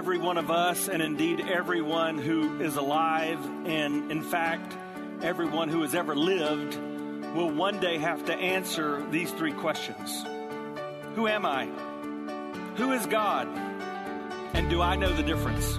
Every one of us, and indeed everyone who is alive, and in fact, everyone who has ever lived, will one day have to answer these three questions Who am I? Who is God? And do I know the difference?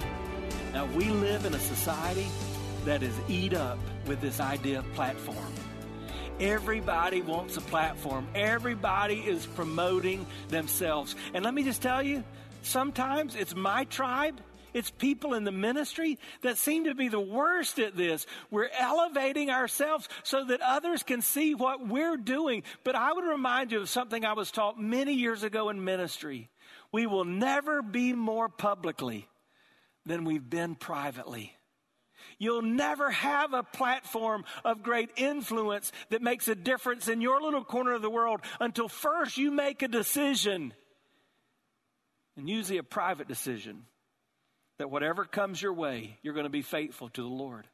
Now, we live in a society that is eat up with this idea of platform. Everybody wants a platform. Everybody is promoting themselves. And let me just tell you, sometimes it's my tribe. It's people in the ministry that seem to be the worst at this. We're elevating ourselves so that others can see what we're doing. But I would remind you of something I was taught many years ago in ministry. We will never be more publicly than we've been privately. You'll never have a platform of great influence that makes a difference in your little corner of the world until first you make a decision, and usually a private decision, that whatever comes your way, you're going to be faithful to the Lord.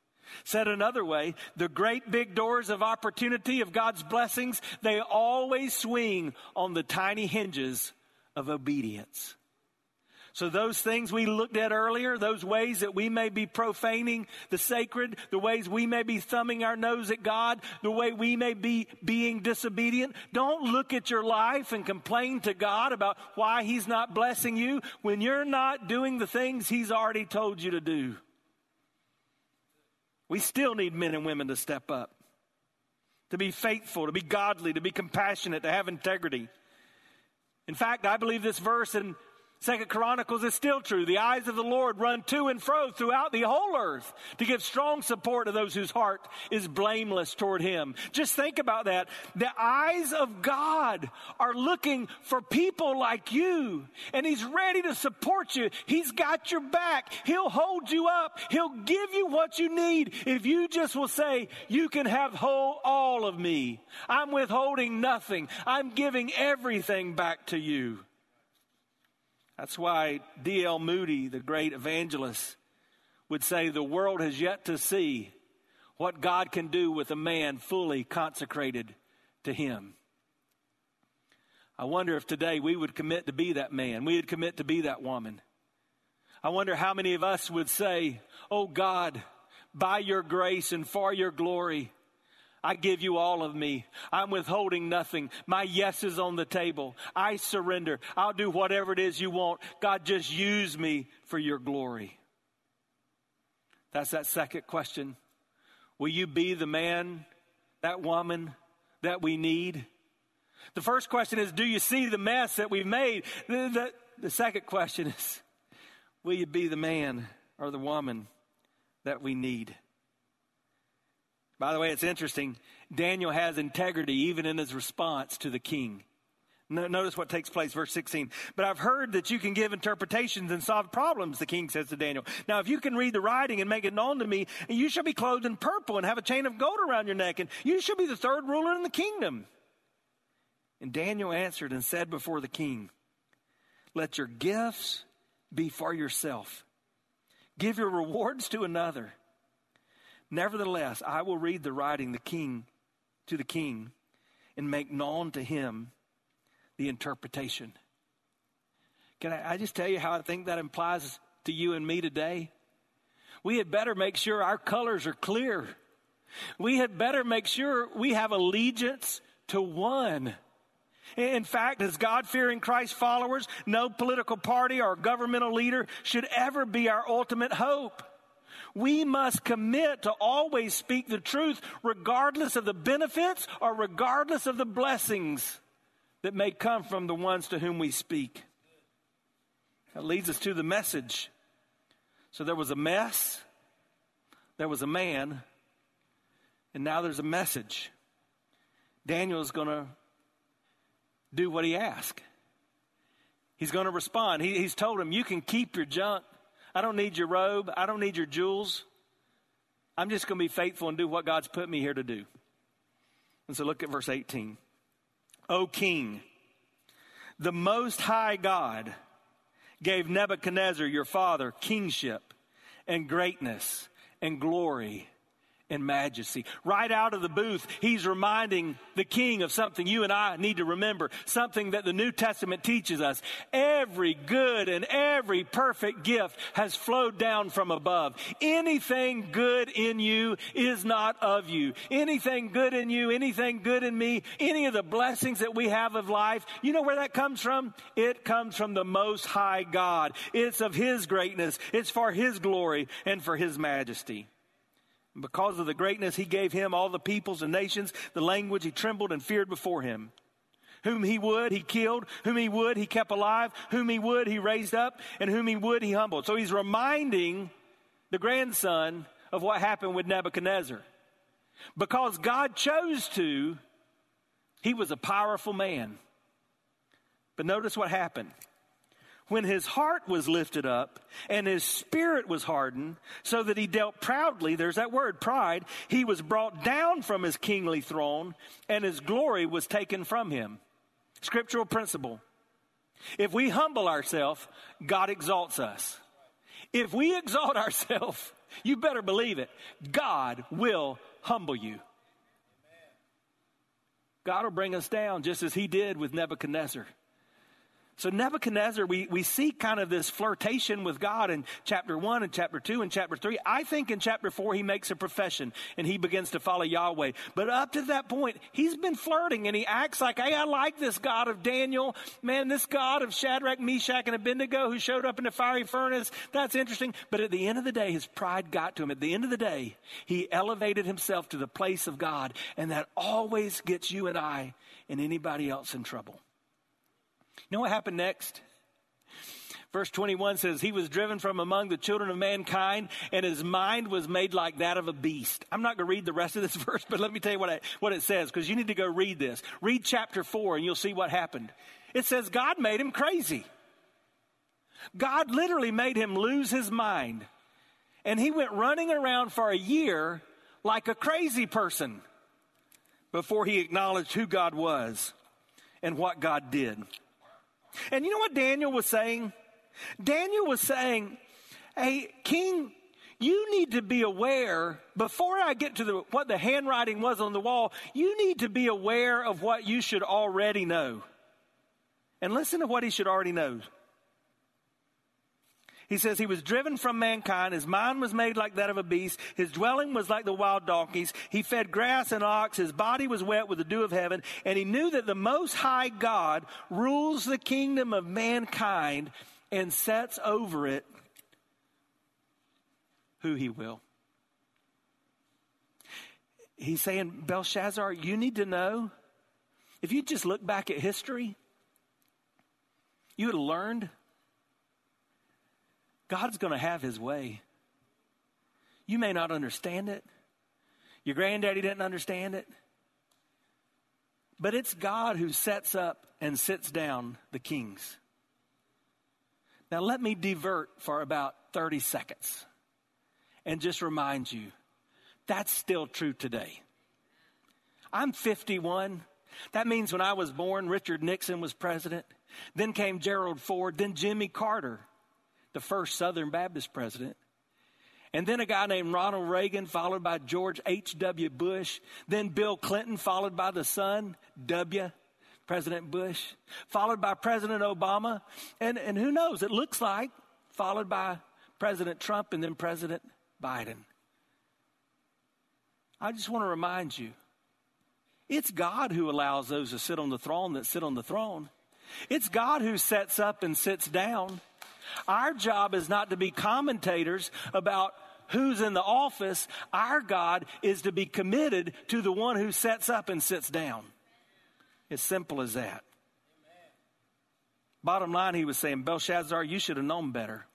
Said another way, the great big doors of opportunity of God's blessings, they always swing on the tiny hinges of obedience. So, those things we looked at earlier, those ways that we may be profaning the sacred, the ways we may be thumbing our nose at God, the way we may be being disobedient, don't look at your life and complain to God about why He's not blessing you when you're not doing the things He's already told you to do. We still need men and women to step up, to be faithful, to be godly, to be compassionate, to have integrity. In fact, I believe this verse in Second Chronicles is still true. The eyes of the Lord run to and fro throughout the whole earth to give strong support to those whose heart is blameless toward Him. Just think about that. The eyes of God are looking for people like you, and He's ready to support you. He's got your back. He'll hold you up. He'll give you what you need if you just will say, You can have whole, all of me. I'm withholding nothing. I'm giving everything back to you. That's why D.L. Moody, the great evangelist, would say the world has yet to see what God can do with a man fully consecrated to Him. I wonder if today we would commit to be that man, we would commit to be that woman. I wonder how many of us would say, Oh God, by your grace and for your glory, I give you all of me. I'm withholding nothing. My yes is on the table. I surrender. I'll do whatever it is you want. God, just use me for your glory. That's that second question. Will you be the man, that woman that we need? The first question is Do you see the mess that we've made? The, the, the second question is Will you be the man or the woman that we need? By the way, it's interesting. Daniel has integrity even in his response to the king. Notice what takes place, verse 16. But I've heard that you can give interpretations and solve problems, the king says to Daniel. Now, if you can read the writing and make it known to me, you shall be clothed in purple and have a chain of gold around your neck, and you shall be the third ruler in the kingdom. And Daniel answered and said before the king, Let your gifts be for yourself, give your rewards to another. Nevertheless, I will read the writing the king to the king and make known to him the interpretation. Can I, I just tell you how I think that implies to you and me today? We had better make sure our colors are clear. We had better make sure we have allegiance to one. In fact, as God fearing Christ followers, no political party or governmental leader should ever be our ultimate hope. We must commit to always speak the truth, regardless of the benefits or regardless of the blessings that may come from the ones to whom we speak. That leads us to the message. So there was a mess, there was a man, and now there's a message. Daniel is going to do what he asked. He's going to respond. He, he's told him, You can keep your junk. I don't need your robe. I don't need your jewels. I'm just going to be faithful and do what God's put me here to do. And so look at verse 18. O king, the most high God gave Nebuchadnezzar, your father, kingship and greatness and glory and majesty. Right out of the booth, he's reminding the king of something you and I need to remember, something that the New Testament teaches us. Every good and every perfect gift has flowed down from above. Anything good in you is not of you. Anything good in you, anything good in me, any of the blessings that we have of life, you know where that comes from? It comes from the Most High God. It's of His greatness. It's for His glory and for His majesty. Because of the greatness he gave him, all the peoples and nations, the language, he trembled and feared before him. Whom he would, he killed. Whom he would, he kept alive. Whom he would, he raised up. And whom he would, he humbled. So he's reminding the grandson of what happened with Nebuchadnezzar. Because God chose to, he was a powerful man. But notice what happened when his heart was lifted up and his spirit was hardened, so that he dealt proudly, there's that word, pride, he was brought down from his kingly throne and his glory was taken from him. Scriptural principle. If we humble ourselves, God exalts us. If we exalt ourselves, you better believe it, God will humble you. God will bring us down just as he did with Nebuchadnezzar. So Nebuchadnezzar, we, we see kind of this flirtation with God in chapter one and chapter two and chapter three. I think in chapter four, he makes a profession and he begins to follow Yahweh. But up to that point, he's been flirting and he acts like, hey, I like this God of Daniel. Man, this God of Shadrach, Meshach, and Abednego who showed up in the fiery furnace. That's interesting. But at the end of the day, his pride got to him. At the end of the day, he elevated himself to the place of God. And that always gets you and I and anybody else in trouble. You know what happened next? Verse 21 says, He was driven from among the children of mankind, and his mind was made like that of a beast. I'm not going to read the rest of this verse, but let me tell you what, I, what it says, because you need to go read this. Read chapter 4, and you'll see what happened. It says, God made him crazy. God literally made him lose his mind. And he went running around for a year like a crazy person before he acknowledged who God was and what God did. And you know what Daniel was saying? Daniel was saying, Hey, King, you need to be aware, before I get to the, what the handwriting was on the wall, you need to be aware of what you should already know. And listen to what he should already know. He says he was driven from mankind. His mind was made like that of a beast. His dwelling was like the wild donkeys. He fed grass and ox. His body was wet with the dew of heaven. And he knew that the most high God rules the kingdom of mankind and sets over it who he will. He's saying, Belshazzar, you need to know. If you just look back at history, you would have learned God's going to have his way. You may not understand it. Your granddaddy didn't understand it. But it's God who sets up and sits down the kings. Now, let me divert for about 30 seconds and just remind you that's still true today. I'm 51. That means when I was born, Richard Nixon was president. Then came Gerald Ford. Then Jimmy Carter the first Southern Baptist president. And then a guy named Ronald Reagan, followed by George H.W. Bush. Then Bill Clinton, followed by the son, W. President Bush, followed by President Obama. And, and who knows, it looks like followed by President Trump and then President Biden. I just want to remind you It's God who allows those to sit on the throne that sit on the throne. It's God who sets up and sits down. Our job is not to be commentators about who's in the office. Our God is to be committed to the one who sets up and sits down. As simple as that. Bottom line, he was saying, Belshazzar, you should have known better.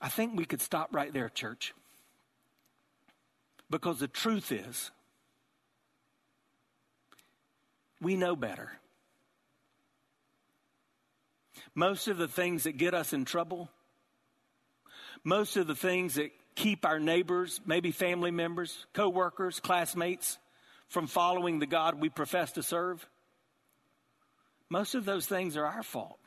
I think we could stop right there, church. Because the truth is, we know better. Most of the things that get us in trouble, most of the things that keep our neighbors, maybe family members, coworkers, classmates from following the God we profess to serve, most of those things are our fault.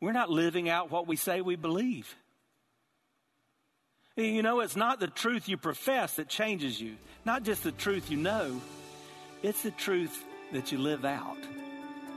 We're not living out what we say we believe. You know, it's not the truth you profess that changes you, not just the truth you know, it's the truth that you live out,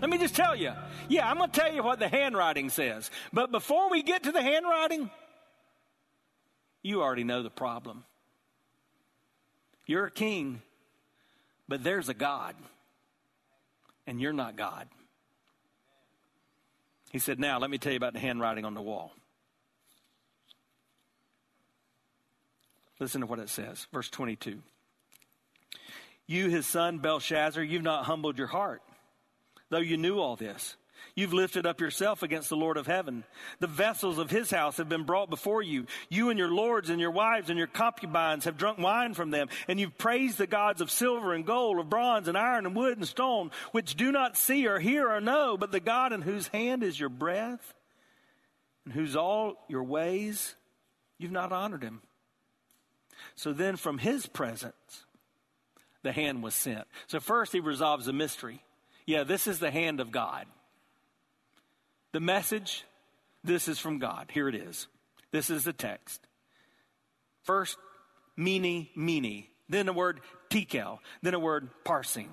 let me just tell you. Yeah, I'm going to tell you what the handwriting says. But before we get to the handwriting, you already know the problem. You're a king, but there's a God and you're not God. He said, Now, let me tell you about the handwriting on the wall. Listen to what it says, verse 22. You, his son Belshazzar, you've not humbled your heart, though you knew all this. You've lifted up yourself against the Lord of heaven. The vessels of his house have been brought before you. You and your lords and your wives and your concubines have drunk wine from them, and you've praised the gods of silver and gold, of bronze and iron and wood and stone, which do not see or hear or know, but the God in whose hand is your breath and whose all your ways. You've not honored him. So then from his presence, the hand was sent. So first he resolves the mystery. Yeah, this is the hand of God. The message, this is from God. Here it is. This is the text. First, mene, mene. Then the word tekel. Then a word Parsin.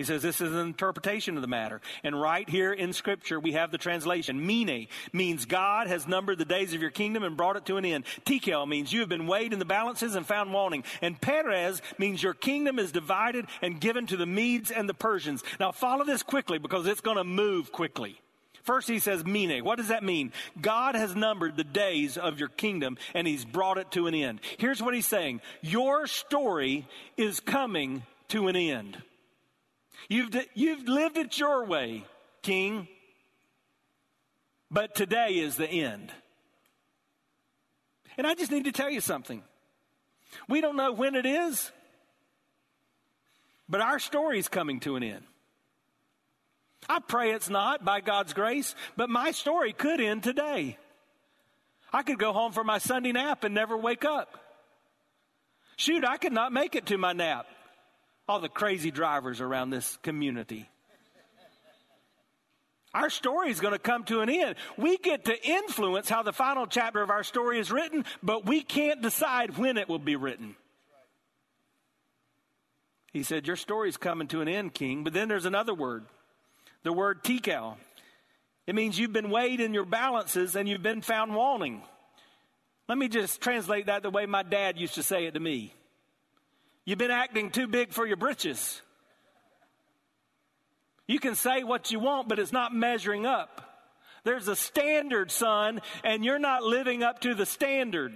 He says this is an interpretation of the matter. And right here in Scripture, we have the translation. Mene means God has numbered the days of your kingdom and brought it to an end. Tekel means you have been weighed in the balances and found wanting. And Peres means your kingdom is divided and given to the Medes and the Persians. Now follow this quickly because it's going to move quickly. First, he says, Mene. What does that mean? God has numbered the days of your kingdom and he's brought it to an end. Here's what he's saying Your story is coming to an end. You've, you've lived it your way, King. But today is the end. And I just need to tell you something. We don't know when it is, but our story is coming to an end. I pray it's not by God's grace, but my story could end today. I could go home for my Sunday nap and never wake up. Shoot, I could not make it to my nap all the crazy drivers around this community. Our story is going to come to an end. We get to influence how the final chapter of our story is written, but we can't decide when it will be written. He said, Your story is coming to an end, King. But then there's another word, the word tekel. It means you've been weighed in your balances and you've been found wanting. Let me just translate that the way my dad used to say it to me. You've been acting too big for your britches. You can say what you want, but it's not measuring up. There's a standard, son, and you're not living up to the standard.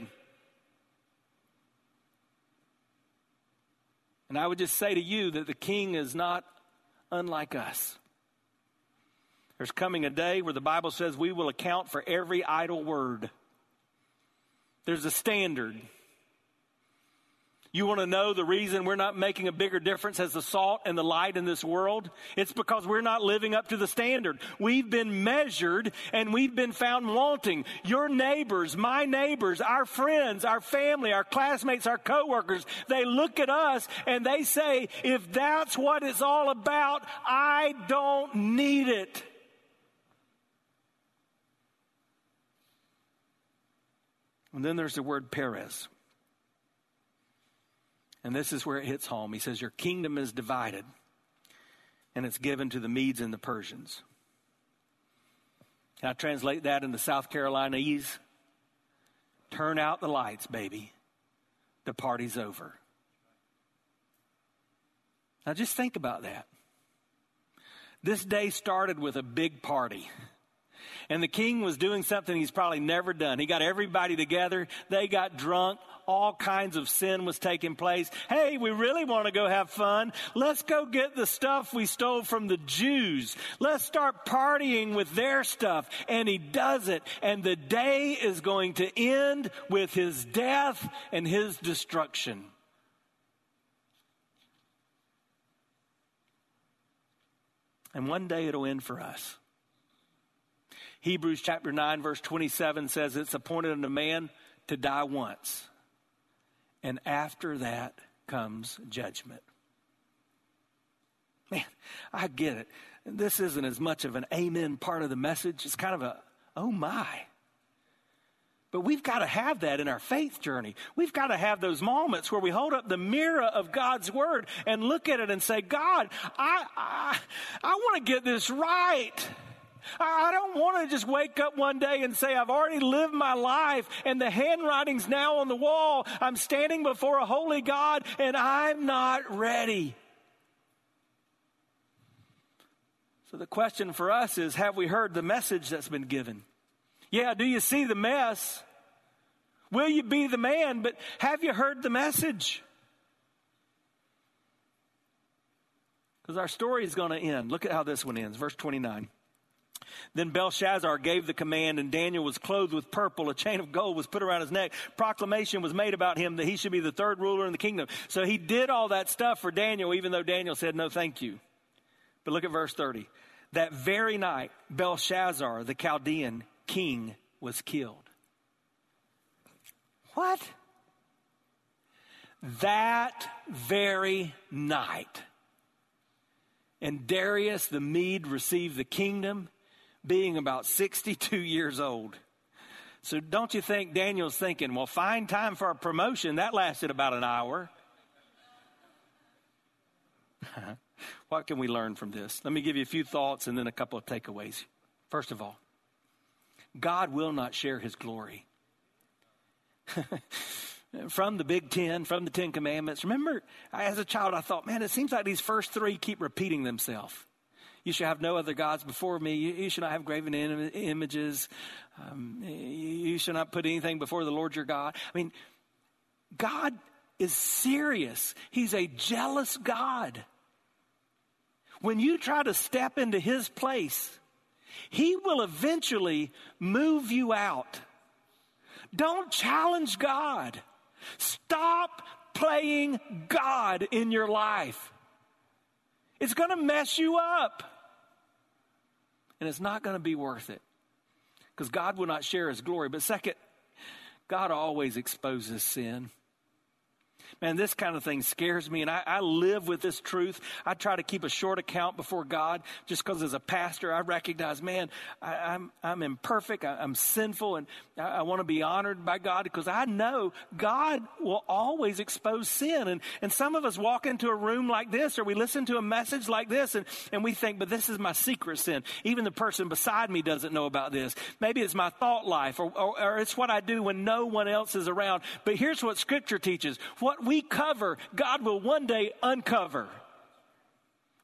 And I would just say to you that the king is not unlike us. There's coming a day where the Bible says we will account for every idle word. There's a standard. You want to know the reason we're not making a bigger difference as the salt and the light in this world? It's because we're not living up to the standard. We've been measured and we've been found wanting. Your neighbors, my neighbors, our friends, our family, our classmates, our coworkers, they look at us and they say, if that's what it's all about, I don't need it. And then there's the word Peres. And this is where it hits home. He says, Your kingdom is divided, and it's given to the Medes and the Persians. Can I translate that into South Carolinaese? Turn out the lights, baby. The party's over. Now just think about that. This day started with a big party. And the king was doing something he's probably never done. He got everybody together. They got drunk. All kinds of sin was taking place. Hey, we really want to go have fun. Let's go get the stuff we stole from the Jews. Let's start partying with their stuff. And he does it. And the day is going to end with his death and his destruction. And one day it'll end for us. Hebrews chapter 9, verse 27 says it's appointed unto man to die once. And after that comes judgment. Man, I get it. This isn't as much of an amen part of the message. It's kind of a, oh my. But we've got to have that in our faith journey. We've got to have those moments where we hold up the mirror of God's word and look at it and say, God, I, I, I want to get this right. I don't want to just wake up one day and say, I've already lived my life and the handwriting's now on the wall. I'm standing before a holy God and I'm not ready. So the question for us is have we heard the message that's been given? Yeah, do you see the mess? Will you be the man? But have you heard the message? Because our story is going to end. Look at how this one ends. Verse 29. Then Belshazzar gave the command, and Daniel was clothed with purple. A chain of gold was put around his neck. Proclamation was made about him that he should be the third ruler in the kingdom. So he did all that stuff for Daniel, even though Daniel said, No, thank you. But look at verse 30. That very night, Belshazzar, the Chaldean king, was killed. What? That very night. And Darius the Mede received the kingdom being about 62 years old. So don't you think Daniel's thinking, well, find time for a promotion. That lasted about an hour. what can we learn from this? Let me give you a few thoughts and then a couple of takeaways. First of all, God will not share his glory. from the Big Ten, from the Ten Commandments. Remember, as a child, I thought, man, it seems like these first three keep repeating themselves. You shall have no other gods before me. You, you shall not have graven Im- images. Um, you, you shall not put anything before the Lord your God. I mean, God is serious. He's a jealous God. When you try to step into his place, he will eventually move you out. Don't challenge God. Stop playing God in your life. It's going to mess you up and it's not going to be worth it because God will not share his glory. But second, God always exposes sin. Man, this kind of thing scares me, and I, I, live with this truth. I try to keep a short account before God just because as a pastor, I recognize, man, I, am I'm, I'm imperfect, I, am sinful, and I, I want to be honored by God because I know God will always expose sin. And, and some of us walk into a room like this or we listen to a message like this and, and we think, but this is my secret sin. Even the person beside me doesn't know about this. Maybe it's my thought life or, or, or it's what I do when no one else is around. But here's what Scripture teaches. What we cover, God will one day uncover.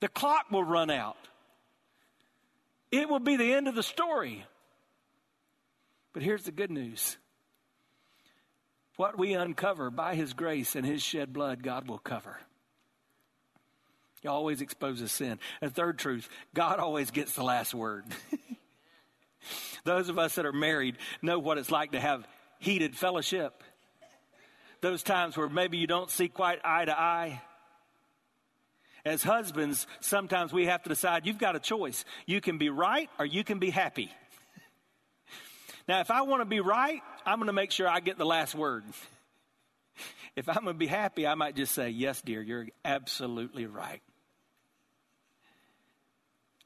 The clock will run out. It will be the end of the story. But here's the good news what we uncover by His grace and His shed blood, God will cover. He always exposes sin. And third truth, God always gets the last word. Those of us that are married know what it's like to have heated fellowship. Those times where maybe you don't see quite eye to eye. As husbands, sometimes we have to decide you've got a choice. You can be right or you can be happy. Now, if I want to be right, I'm going to make sure I get the last word. If I'm going to be happy, I might just say, Yes, dear, you're absolutely right.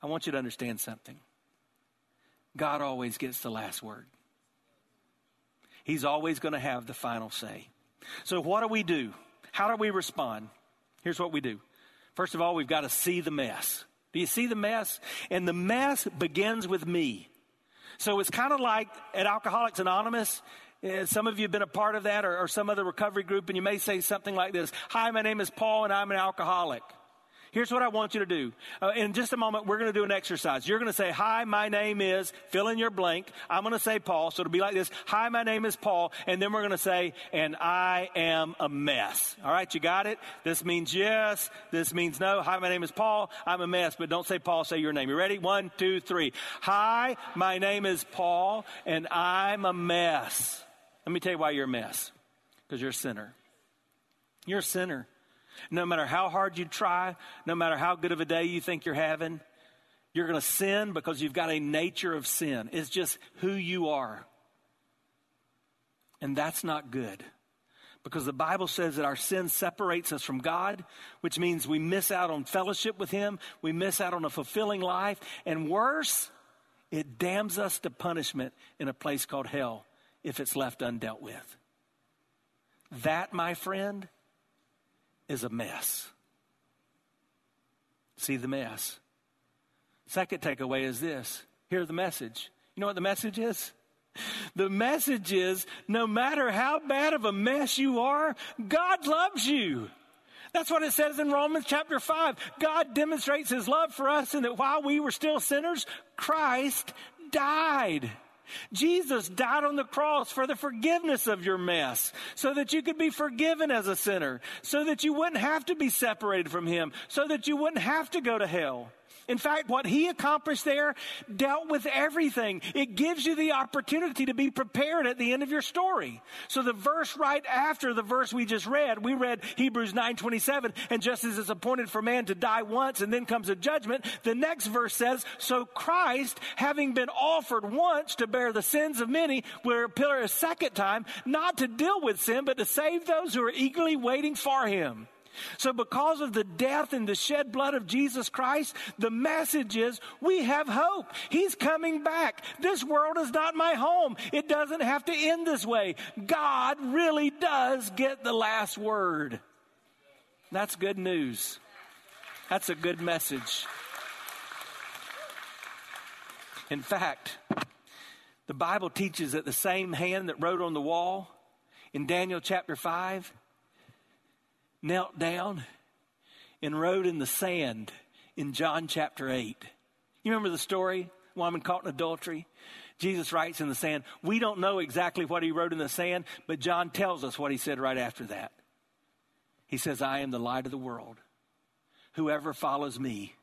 I want you to understand something. God always gets the last word. He's always going to have the final say. So, what do we do? How do we respond? Here's what we do. First of all, we've got to see the mess. Do you see the mess? And the mess begins with me. So it's kind of like at Alcoholics Anonymous. Uh, some of you have been a part of that or, or some other recovery group, and you may say something like this Hi, my name is Paul, and I'm an alcoholic. Here's what I want you to do. Uh, in just a moment, we're going to do an exercise. You're going to say, Hi, my name is, fill in your blank. I'm going to say Paul. So it'll be like this Hi, my name is Paul. And then we're going to say, And I am a mess. All right, you got it? This means yes. This means no. Hi, my name is Paul. I'm a mess. But don't say Paul, say your name. You ready? One, two, three. Hi, my name is Paul, and I'm a mess. Let me tell you why you're a mess. Because you're a sinner. You're a sinner. No matter how hard you try, no matter how good of a day you think you're having, you're going to sin because you've got a nature of sin. It's just who you are. And that's not good. Because the Bible says that our sin separates us from God, which means we miss out on fellowship with Him, we miss out on a fulfilling life, and worse, it damns us to punishment in a place called hell if it's left undealt with. That, my friend, is a mess. See the mess. Second takeaway is this. hear the message. You know what the message is? The message is no matter how bad of a mess you are, God loves you. That's what it says in Romans chapter 5. God demonstrates his love for us in that while we were still sinners, Christ died. Jesus died on the cross for the forgiveness of your mess so that you could be forgiven as a sinner, so that you wouldn't have to be separated from Him, so that you wouldn't have to go to hell. In fact, what he accomplished there dealt with everything. It gives you the opportunity to be prepared at the end of your story. So the verse right after the verse we just read, we read Hebrews 9:27, and just as it's appointed for man to die once and then comes a judgment, the next verse says, "So Christ, having been offered once to bear the sins of many, will appear a second time, not to deal with sin, but to save those who are eagerly waiting for him." So, because of the death and the shed blood of Jesus Christ, the message is we have hope. He's coming back. This world is not my home. It doesn't have to end this way. God really does get the last word. That's good news. That's a good message. In fact, the Bible teaches that the same hand that wrote on the wall in Daniel chapter 5 knelt down and wrote in the sand in John chapter 8. You remember the story? Woman caught in adultery. Jesus writes in the sand. We don't know exactly what he wrote in the sand, but John tells us what he said right after that. He says, I am the light of the world. Whoever follows me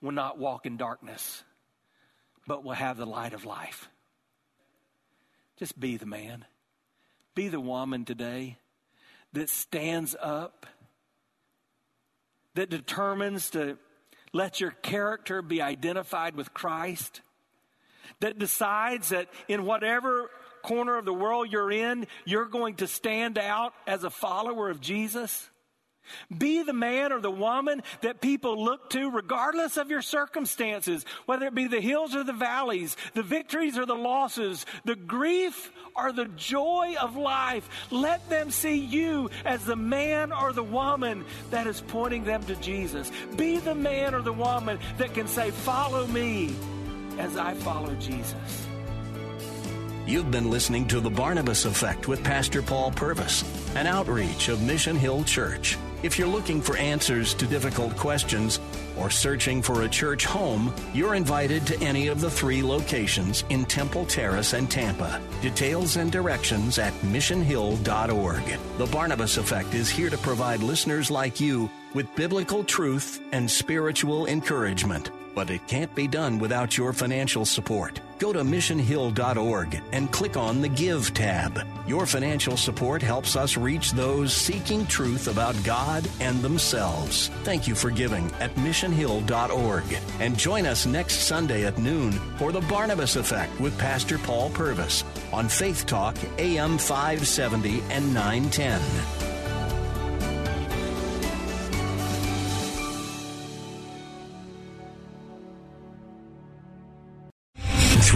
will not walk in darkness, but will have the light of life. Just be the man. Be the woman today that stands up, that determines to let your character be identified with Christ, that decides that in whatever corner of the world you're in, you're going to stand out as a follower of Jesus. Be the man or the woman that people look to regardless of your circumstances, whether it be the hills or the valleys, the victories or the losses, the grief or the joy of life. Let them see you as the man or the woman that is pointing them to Jesus. Be the man or the woman that can say, Follow me as I follow Jesus. You've been listening to The Barnabas Effect with Pastor Paul Purvis, an outreach of Mission Hill Church. If you're looking for answers to difficult questions or searching for a church home, you're invited to any of the three locations in Temple Terrace and Tampa. Details and directions at missionhill.org. The Barnabas Effect is here to provide listeners like you with biblical truth and spiritual encouragement. But it can't be done without your financial support. Go to missionhill.org and click on the Give tab. Your financial support helps us reach those seeking truth about God and themselves. Thank you for giving at missionhill.org. And join us next Sunday at noon for the Barnabas Effect with Pastor Paul Purvis on Faith Talk AM 570 and 910.